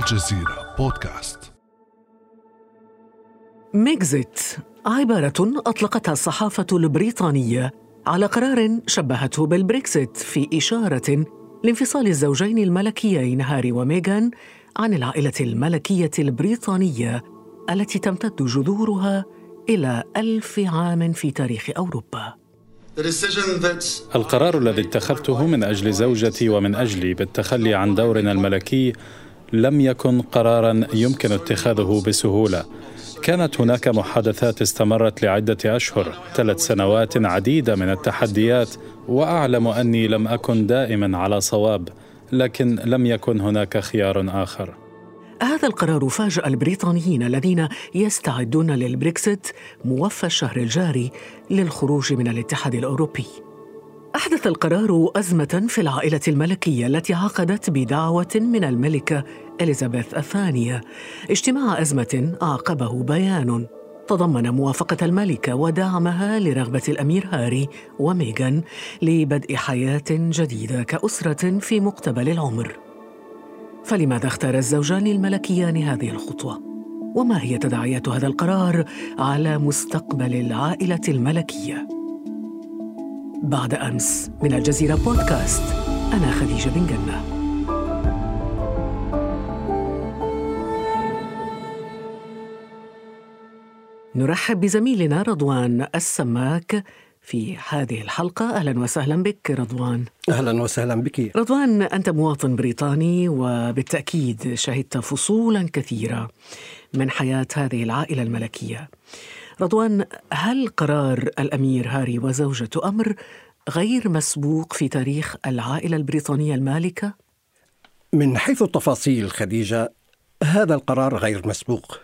الجزيرة بودكاست. ميغزيت عبارة أطلقتها الصحافة البريطانية على قرار شبهته بالبريكسيت في إشارة لانفصال الزوجين الملكيين هاري وميغان عن العائلة الملكية البريطانية التي تمتد جذورها إلى ألف عام في تاريخ أوروبا. القرار الذي اتخذته من أجل زوجتي ومن أجلي بالتخلي عن دورنا الملكي لم يكن قرارا يمكن اتخاذه بسهولة. كانت هناك محادثات استمرت لعدة أشهر ثلاث سنوات عديدة من التحديات وأعلم أني لم أكن دائما على صواب لكن لم يكن هناك خيار آخر. هذا القرار فاجأ البريطانيين الذين يستعدون للبريكسيت موفى الشهر الجاري للخروج من الاتحاد الأوروبي. أحدث القرار أزمة في العائلة الملكية التي عقدت بدعوة من الملكة إليزابيث الثانية. اجتماع أزمة أعقبه بيان. تضمن موافقة الملكة ودعمها لرغبة الأمير هاري وميغان لبدء حياة جديدة كأسرة في مقتبل العمر. فلماذا اختار الزوجان الملكيان هذه الخطوة؟ وما هي تداعيات هذا القرار على مستقبل العائلة الملكية؟ بعد أمس من الجزيرة بودكاست. أنا خديجة بن جنة. نرحب بزميلنا رضوان السماك في هذه الحلقة. أهلا وسهلا بك رضوان. أهلا وسهلا بك. رضوان أنت مواطن بريطاني وبالتأكيد شهدت فصولا كثيرة من حياة هذه العائلة الملكية. رضوان هل قرار الأمير هاري وزوجته أمر غير مسبوق في تاريخ العائلة البريطانية المالكة؟ من حيث التفاصيل خديجة هذا القرار غير مسبوق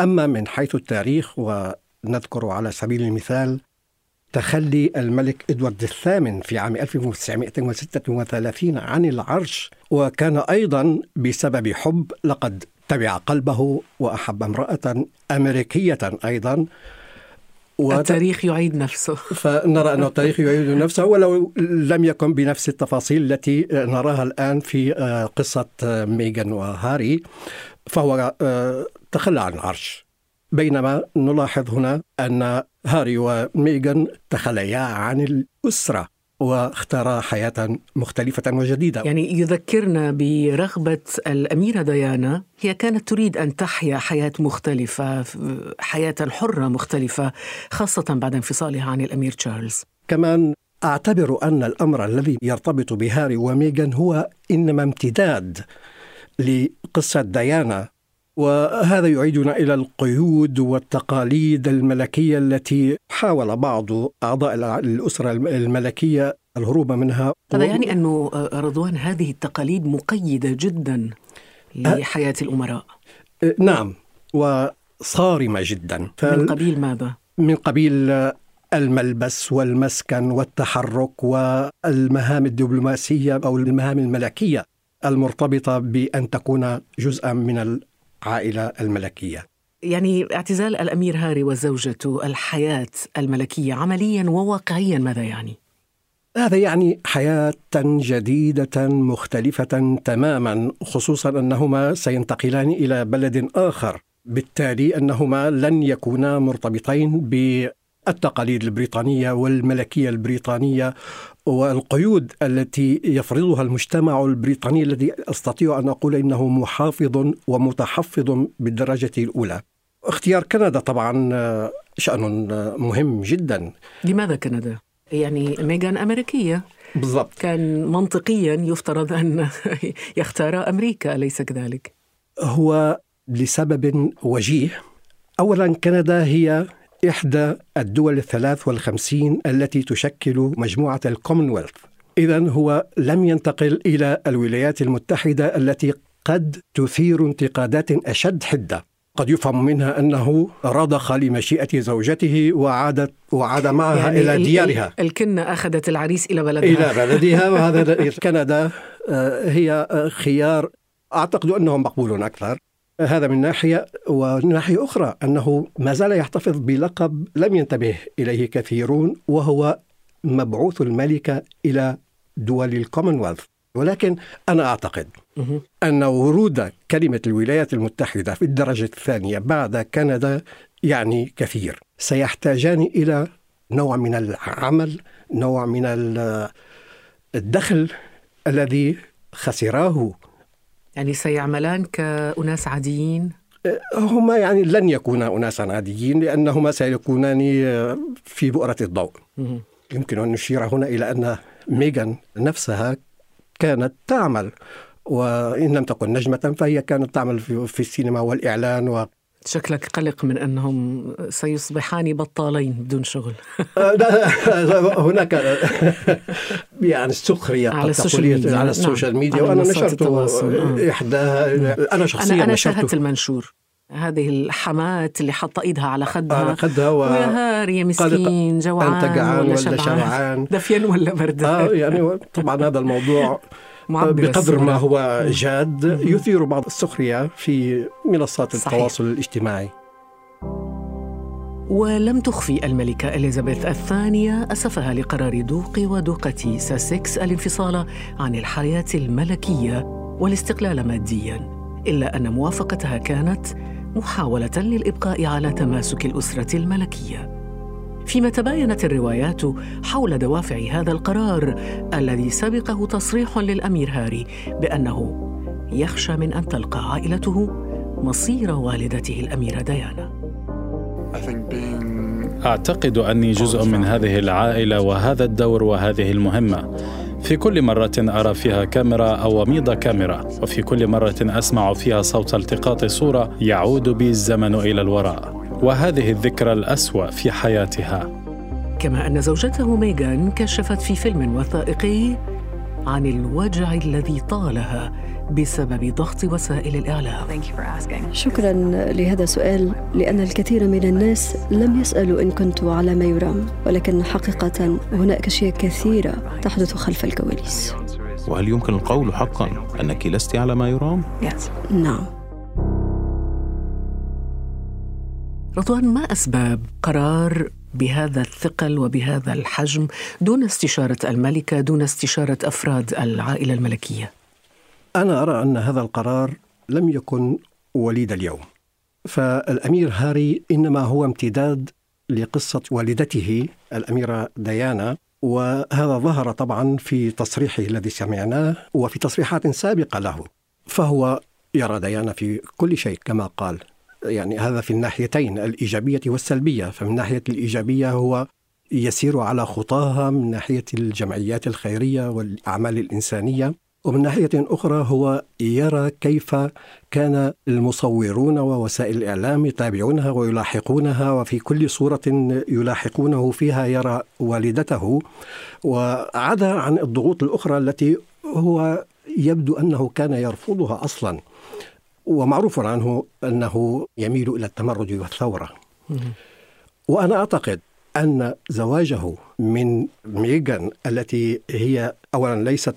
أما من حيث التاريخ ونذكر على سبيل المثال تخلي الملك إدوارد الثامن في عام 1936 عن العرش وكان أيضا بسبب حب لقد تبع قلبه وأحب امرأة أمريكية أيضا. التاريخ يعيد نفسه. فنرى أن التاريخ يعيد نفسه ولو لم يكن بنفس التفاصيل التي نراها الآن في قصة ميغان وهاري. فهو تخلى عن العرش. بينما نلاحظ هنا أن هاري وميغان تخليا عن الأسرة. واختارا حياة مختلفة وجديدة. يعني يذكرنا برغبة الأميرة ديانا. هي كانت تريد أن تحيا حياة مختلفة حياة حرة مختلفة خاصة بعد انفصالها عن الأمير تشارلز. كمان أعتبر أن الأمر الذي يرتبط بهاري وميغان هو إنما امتداد لقصة ديانا وهذا يعيدنا إلى القيود والتقاليد الملكية التي حاول بعض أعضاء الأسرة الملكية الهروب منها. هذا يعني أنه رضوان هذه التقاليد مقيدة جدا لحياة الأمراء. نعم وصارمة جدا. من قبيل ماذا؟ من قبيل الملبس والمسكن والتحرك والمهام الدبلوماسية أو المهام الملكية المرتبطة بأن تكون جزءا من العائله الملكية. يعني اعتزال الأمير هاري وزوجته الحياة الملكية عمليا وواقعيا ماذا يعني؟ هذا يعني حياة جديدة مختلفة تماما خصوصا أنهما سينتقلان إلى بلد آخر بالتالي أنهما لن يكونا مرتبطين بالتقاليد البريطانية والملكية البريطانية والقيود التي يفرضها المجتمع البريطاني الذي أستطيع أن أقول إنه محافظ ومتحفظ بالدرجة الأولى. اختيار كندا طبعا شأن مهم جدا. لماذا كندا؟ يعني ميغان أمريكية بالضبط كان منطقيا يفترض أن يختار أمريكا أليس كذلك؟ هو لسبب وجيه. اولا كندا هي إحدى الدول الثلاث والخمسين التي تشكل مجموعة الكومنولث. إذا هو لم ينتقل إلى الولايات المتحدة التي قد تثير انتقادات أشد حدة. قد يفهم منها أنه رضخ لمشيئة زوجته وعادت وعاد معها يعني إلى ديارها. الكنة أخذت العريس إلى بلدها. إلى بلدها وهذا كندا هي خيار. أعتقد أنه مقبول أكثر. هذا من ناحية وناحيه أخرى أنه ما زال يحتفظ بلقب لم ينتبه إليه كثيرون وهو مبعوث الملكه إلى دول الكومنولث ولكن أنا أعتقد أن ورود كلمة الولايات المتحدة في الدرجة الثانية بعد كندا يعني كثير. سيحتاجان إلى نوع من العمل نوع من الدخل الذي خسراه يعني سيعملان كأناس عاديين؟ هما يعني لن يكونا أناسا عاديين لأنهما سيكونان في بؤرة الضوء. يمكن أن نشير هنا إلى أن ميغان نفسها كانت تعمل وإن لم تكن نجمة فهي كانت تعمل في السينما والإعلان و شكلك قلق من أنهم سيصبحان بطالين بدون شغل. هناك يعني السخرية على ال social media. على ال social media وأنا نشرت إحداها أنا شخصيا أنا, أنا شاهدت المنشور. هذه الحماة اللي حاطه ايدها على خدها. على خدها و... ويا يا مسكين جوعان انت جعان ولا, ولا شبعان. شبعان. دفيان ولا بردان آه يعني طبعا هذا الموضوع معبر بقدر الصورة. ما هو جاد يثير بعض السخرية في منصات صحيح. التواصل الاجتماعي ولم تخفي الملكة إليزابيث الثانية أسفها لقرار دوق ودوقة ساسكس الانفصال عن الحياة الملكية والاستقلال ماديا إلا أن موافقتها كانت محاولة للإبقاء على تماسك الأسرة الملكية فيما تباينت الروايات حول دوافع هذا القرار الذي سبقه تصريح للأمير هاري بأنه يخشى من أن تلقى عائلته مصير والدته الأميرة ديانا. أعتقد أني جزء من هذه العائلة وهذا الدور وهذه المهمة. في كل مرة أرى فيها كاميرا أو وميض كاميرا وفي كل مرة أسمع فيها صوت التقاط صورة يعود بي الزمن إلى الوراء. وهذه الذكرى الأسوأ في حياتها. كما أن زوجته ميغان كشفت في فيلم وثائقي عن الوجع الذي طالها بسبب ضغط وسائل الإعلام. شكرا لهذا السؤال لأن الكثير من الناس لم يسألوا إن كنت على ما يرام ولكن حقيقة هناك أشياء كثيرة تحدث خلف الكواليس. وهل يمكن القول حقا أنك لست على ما يرام؟ نعم. رضوان ما أسباب قرار بهذا الثقل وبهذا الحجم دون استشارة الملكة دون استشارة أفراد العائلة الملكية؟ أنا أرى أن هذا القرار لم يكن وليد اليوم. فالأمير هاري إنما هو امتداد لقصة والدته الأميرة ديانا وهذا ظهر طبعا في تصريحه الذي سمعناه وفي تصريحات سابقة له. فهو يرى ديانا في كل شيء كما قال. يعني هذا في الناحيتين الإيجابية والسلبية. فمن الناحية الإيجابية هو يسير على خطاها من ناحية الجمعيات الخيرية والأعمال الإنسانية. ومن ناحية أخرى هو يرى كيف كان المصورون ووسائل الإعلام يتابعونها ويلاحقونها وفي كل صورة يلاحقونه فيها يرى والدته. وعدا عن الضغوط الأخرى التي هو يبدو أنه كان يرفضها أصلا. ومعروف عنه أنه يميل إلى التمرد والثورة. وأنا أعتقد أن زواجه من ميغان التي هي أولا ليست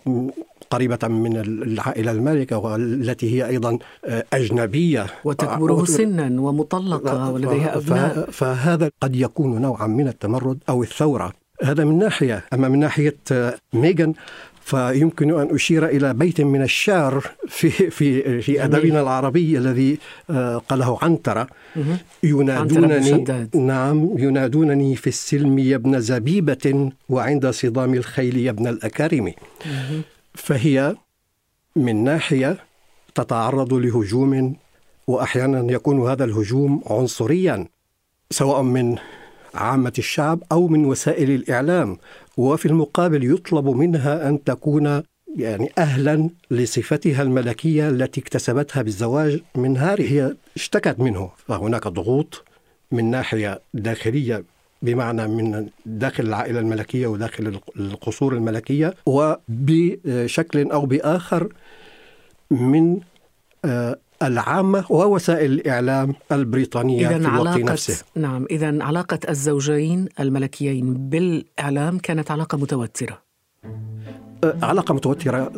قريبة من العائلة المالكة والتي هي أيضا أجنبية. وتكبره سنا ومطلقة ولديها أبناء. فهذا قد يكون نوعا من التمرد أو الثورة. هذا من ناحية أما من ناحية ميغان فيمكن أن أشير إلى بيت من الشعر في في في أدبنا العربي الذي قاله عنترة. ينادونني نعم ينادونني في السلم يا ابن زبيبة وعند صدام الخيل يا ابن الأكارم. فهي من ناحية تتعرض لهجوم وأحيانا يكون هذا الهجوم عنصريا سواء من عامة الشعب أو من وسائل الإعلام وفي المقابل يطلب منها أن تكون يعني أهلا لصفتها الملكية التي اكتسبتها بالزواج من هاري هي اشتكت منه. فهناك ضغوط من ناحية داخلية بمعنى من داخل العائلة الملكية وداخل القصور الملكية وبشكل أو بآخر من العامة ووسائل الإعلام البريطانية إذن في الوقت علاقة نفسه. نعم إذا علاقة الزوجين الملكيين بالإعلام كانت علاقة متوترة. علاقة متوترة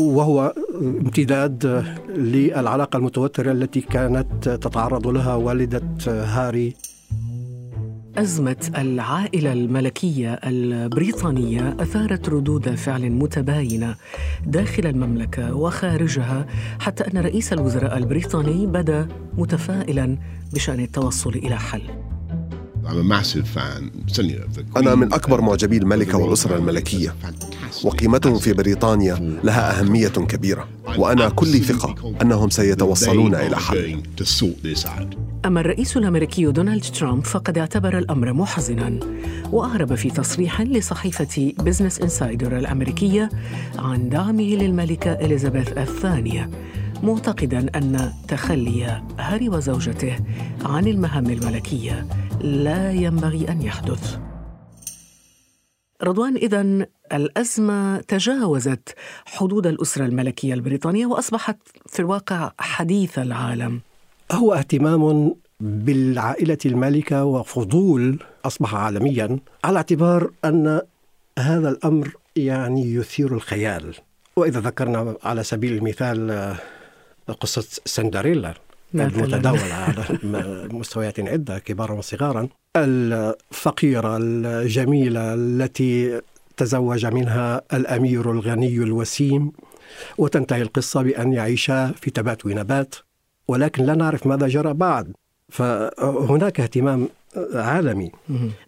وهو امتداد للعلاقة المتوترة التي كانت تتعرض لها والدة هاري أزمة العائلة الملكية البريطانية أثارت ردود فعل متباينة داخل المملكة وخارجها حتى أن رئيس الوزراء البريطاني بدا متفائلا بشأن التوصل إلى حل. أنا من أكبر معجبي الملكة والأسرة الملكية وقيمتهم في بريطانيا لها أهمية كبيرة وأنا كل ثقة أنهم سيتوصلون إلى حل. أما الرئيس الأمريكي دونالد ترامب فقد اعتبر الأمر محزنا وأعرب في تصريح لصحيفة بزنس إنسايدر الأمريكية عن دعمه للملكة إليزابيث الثانية معتقدا أن تخلي هاري وزوجته عن المهام الملكية لا ينبغي أن يحدث. رضوان إذا الأزمة تجاوزت حدود الأسرة الملكية البريطانية وأصبحت في الواقع حديث العالم. هو اهتمام بالعائلة المالكة وفضول أصبح عالميا على اعتبار أن هذا الأمر يعني يثير الخيال. وإذا ذكرنا على سبيل المثال آه، قصة سندريلا المتداولة على مستويات عدة كبارا وصغارا. الفقيرة الجميلة التي تزوج منها الأمير الغني الوسيم. وتنتهي القصة بأن يعيشا في تبات ونبات. ولكن لا نعرف ماذا جرى بعد. فهناك اهتمام عالمي.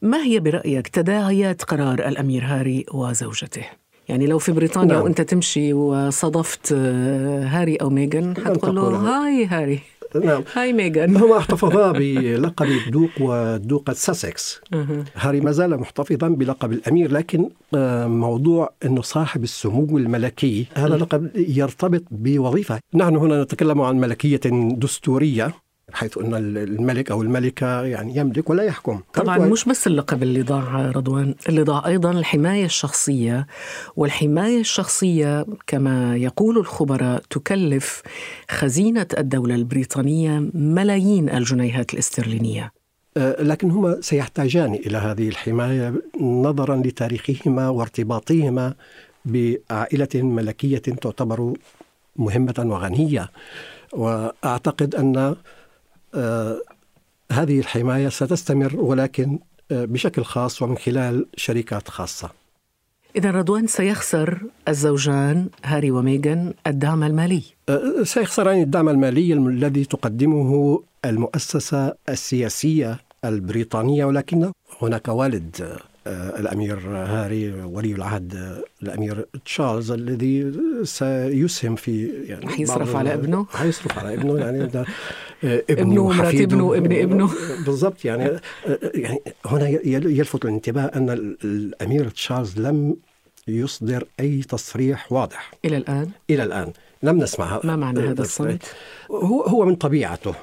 ما هي برأيك تداعيات قرار الأمير هاري وزوجته؟ يعني لو في بريطانيا نعم. وأنت تمشي وصادفت هاري أو ميغان حتقول له hi هاري. نعم. hi ميغان. هما احتفظا بلقب الدوق ودوقة ساسكس. هاري ما زال محتفظا بلقب الأمير لكن آه، موضوع أنه صاحب السمو الملكي هذا لقب يرتبط بوظيفة. نحن هنا نتكلم عن ملكية دستورية. حيث أن الملك أو الملكة يعني يملك ولا يحكم. طبعا مش بس اللقب اللي ضاع رضوان اللي ضاع أيضا الحماية الشخصية. والحماية الشخصية كما يقول الخبراء تكلف خزينة الدولة البريطانية ملايين الجنيهات الاسترلينية. أه، لكن هما سيحتاجان إلى هذه الحماية نظرا لتاريخهما وارتباطهما بعائلة ملكية تعتبر مهمة وغنية. وأعتقد أن آه، هذه الحماية ستستمر ولكن آه، بشكل خاص ومن خلال شركات خاصة. إذا رضوان سيخسر الزوجان هاري وميغان الدعم المالي. آه، سيخسران الدعم المالي الذي تقدمه المؤسسة السياسية البريطانية ولكن هناك والد الأمير هاري ولي العهد الأمير تشارلز الذي سيسهم في يعني حيصرف على ابنه؟ حيصرف على ابنه يعني ده ابنه ومرات ابنه ابن ابنه. بالضبط يعني يعني هنا يلفت الانتباه أن الأمير تشارلز لم يصدر أي تصريح واضح. إلى الآن؟ إلى الآن. لم نسمع ما معنى هذا الصمت؟ هو هو من طبيعته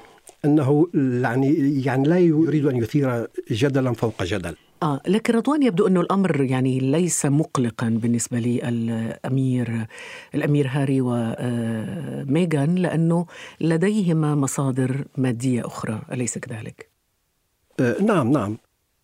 أنه يعني يعني لا يريد أن يثير جدلا فوق جدل. آه لكن رضوان يبدو أنه الأمر يعني ليس مقلقا بالنسبة للأمير الأمير هاري وميغان لأنه لديهما مصادر مادية أخرى أليس كذلك؟ آه نعم نعم.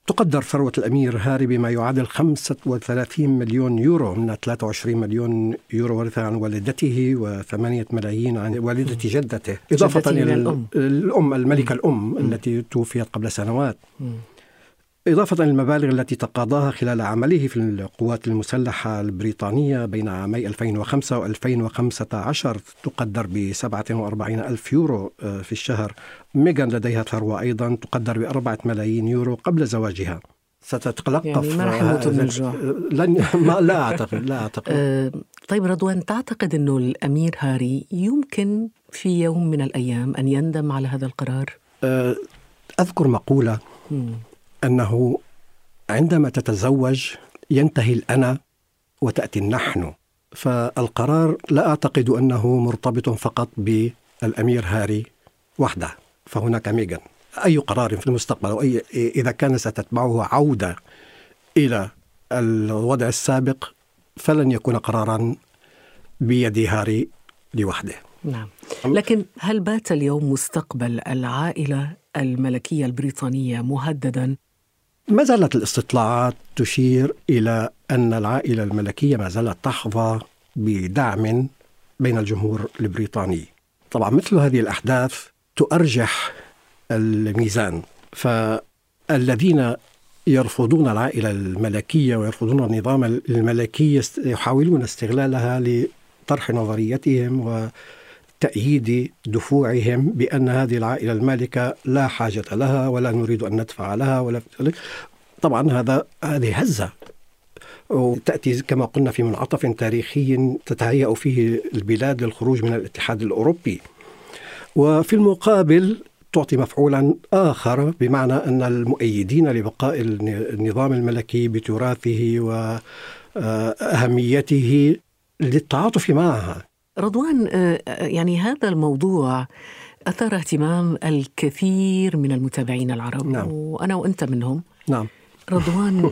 تقدر ثروة الأمير هاري بما يعادل 35 مليون يورو من 23 مليون يورو ورثها عن والدته و8 ملايين عن والدة جدته إضافة إلى الأم. الأم الملكة الأم التي توفيت قبل سنوات. إضافة للمبالغ التي تقاضاها خلال عمله في القوات المسلحة البريطانية بين عامي 2005 و 2015 تقدر ب 47 ألف يورو آه، في الشهر. ميغان لديها ثروة أيضا تقدر ب 4 ملايين يورو قبل زواجها. ستتلقف يعني ما راح يموتوا من الجوع. لن ما لا أعتقد لا أعتقد. طيب رضوان تعتقد إنه الأمير هاري يمكن في يوم من الأيام أن يندم على هذا القرار؟ أذكر مقولة أنه عندما تتزوج ينتهي الأنا وتأتي النحن. فالقرار لا أعتقد أنه مرتبط فقط بالأمير هاري وحده. فهناك ميغان. أي قرار في المستقبل أو اي إذا كان ستتبعه عودة إلى الوضع السابق فلن يكون قرارا بيد هاري لوحده. نعم. لكن هل بات اليوم مستقبل العائلة الملكية البريطانية مهددا ما زالت الاستطلاعات تشير إلى أن العائلة الملكية ما زالت تحظى بدعم بين الجمهور البريطاني. طبعا مثل هذه الأحداث تؤرجح الميزان فانا الذين يرفضون العائلة الملكية ويرفضون النظام الملكي يحاولون استغلالها لطرح نظريتهم وتأييد دفوعهم بأن هذه العائلة المالكة لا حاجة لها ولا نريد أن ندفع لها ولا طبعا هذا هذه هزة. وتأتي كما قلنا في منعطف تاريخي تتهيأ فيه البلاد للخروج من الاتحاد الأوروبي. وفي المقابل تعطي مفعولا آخر بمعنى أن المؤيدين لبقاء النظام الملكي بتراثه وأهميته للتعاطف معها. رضوان آه، يعني هذا الموضوع أثار اهتمام الكثير من المتابعين العرب نعم. وأنا وأنت منهم نعم رضوان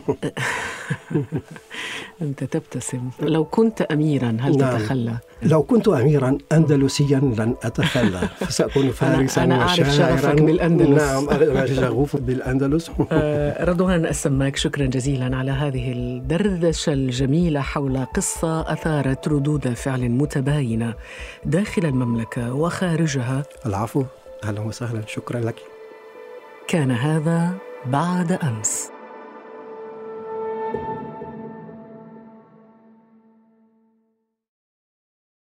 أنت تبتسم. لو كنت أميرا هل نعم. تتخلى؟ لو كنت أميرا أندلسيا لن أتخلى. سأكون فارسا أنا, أنا أعرف شغفك بالأندلس. نعم أنا شغوف بالأندلس. آه، رضوان السماك شكرا جزيلا على هذه الدردشة الجميلة حول قصة أثارت ردود فعل متباينة داخل المملكة وخارجها. العفو أهلا وسهلا. شكرا لك. كان هذا بعد أمس.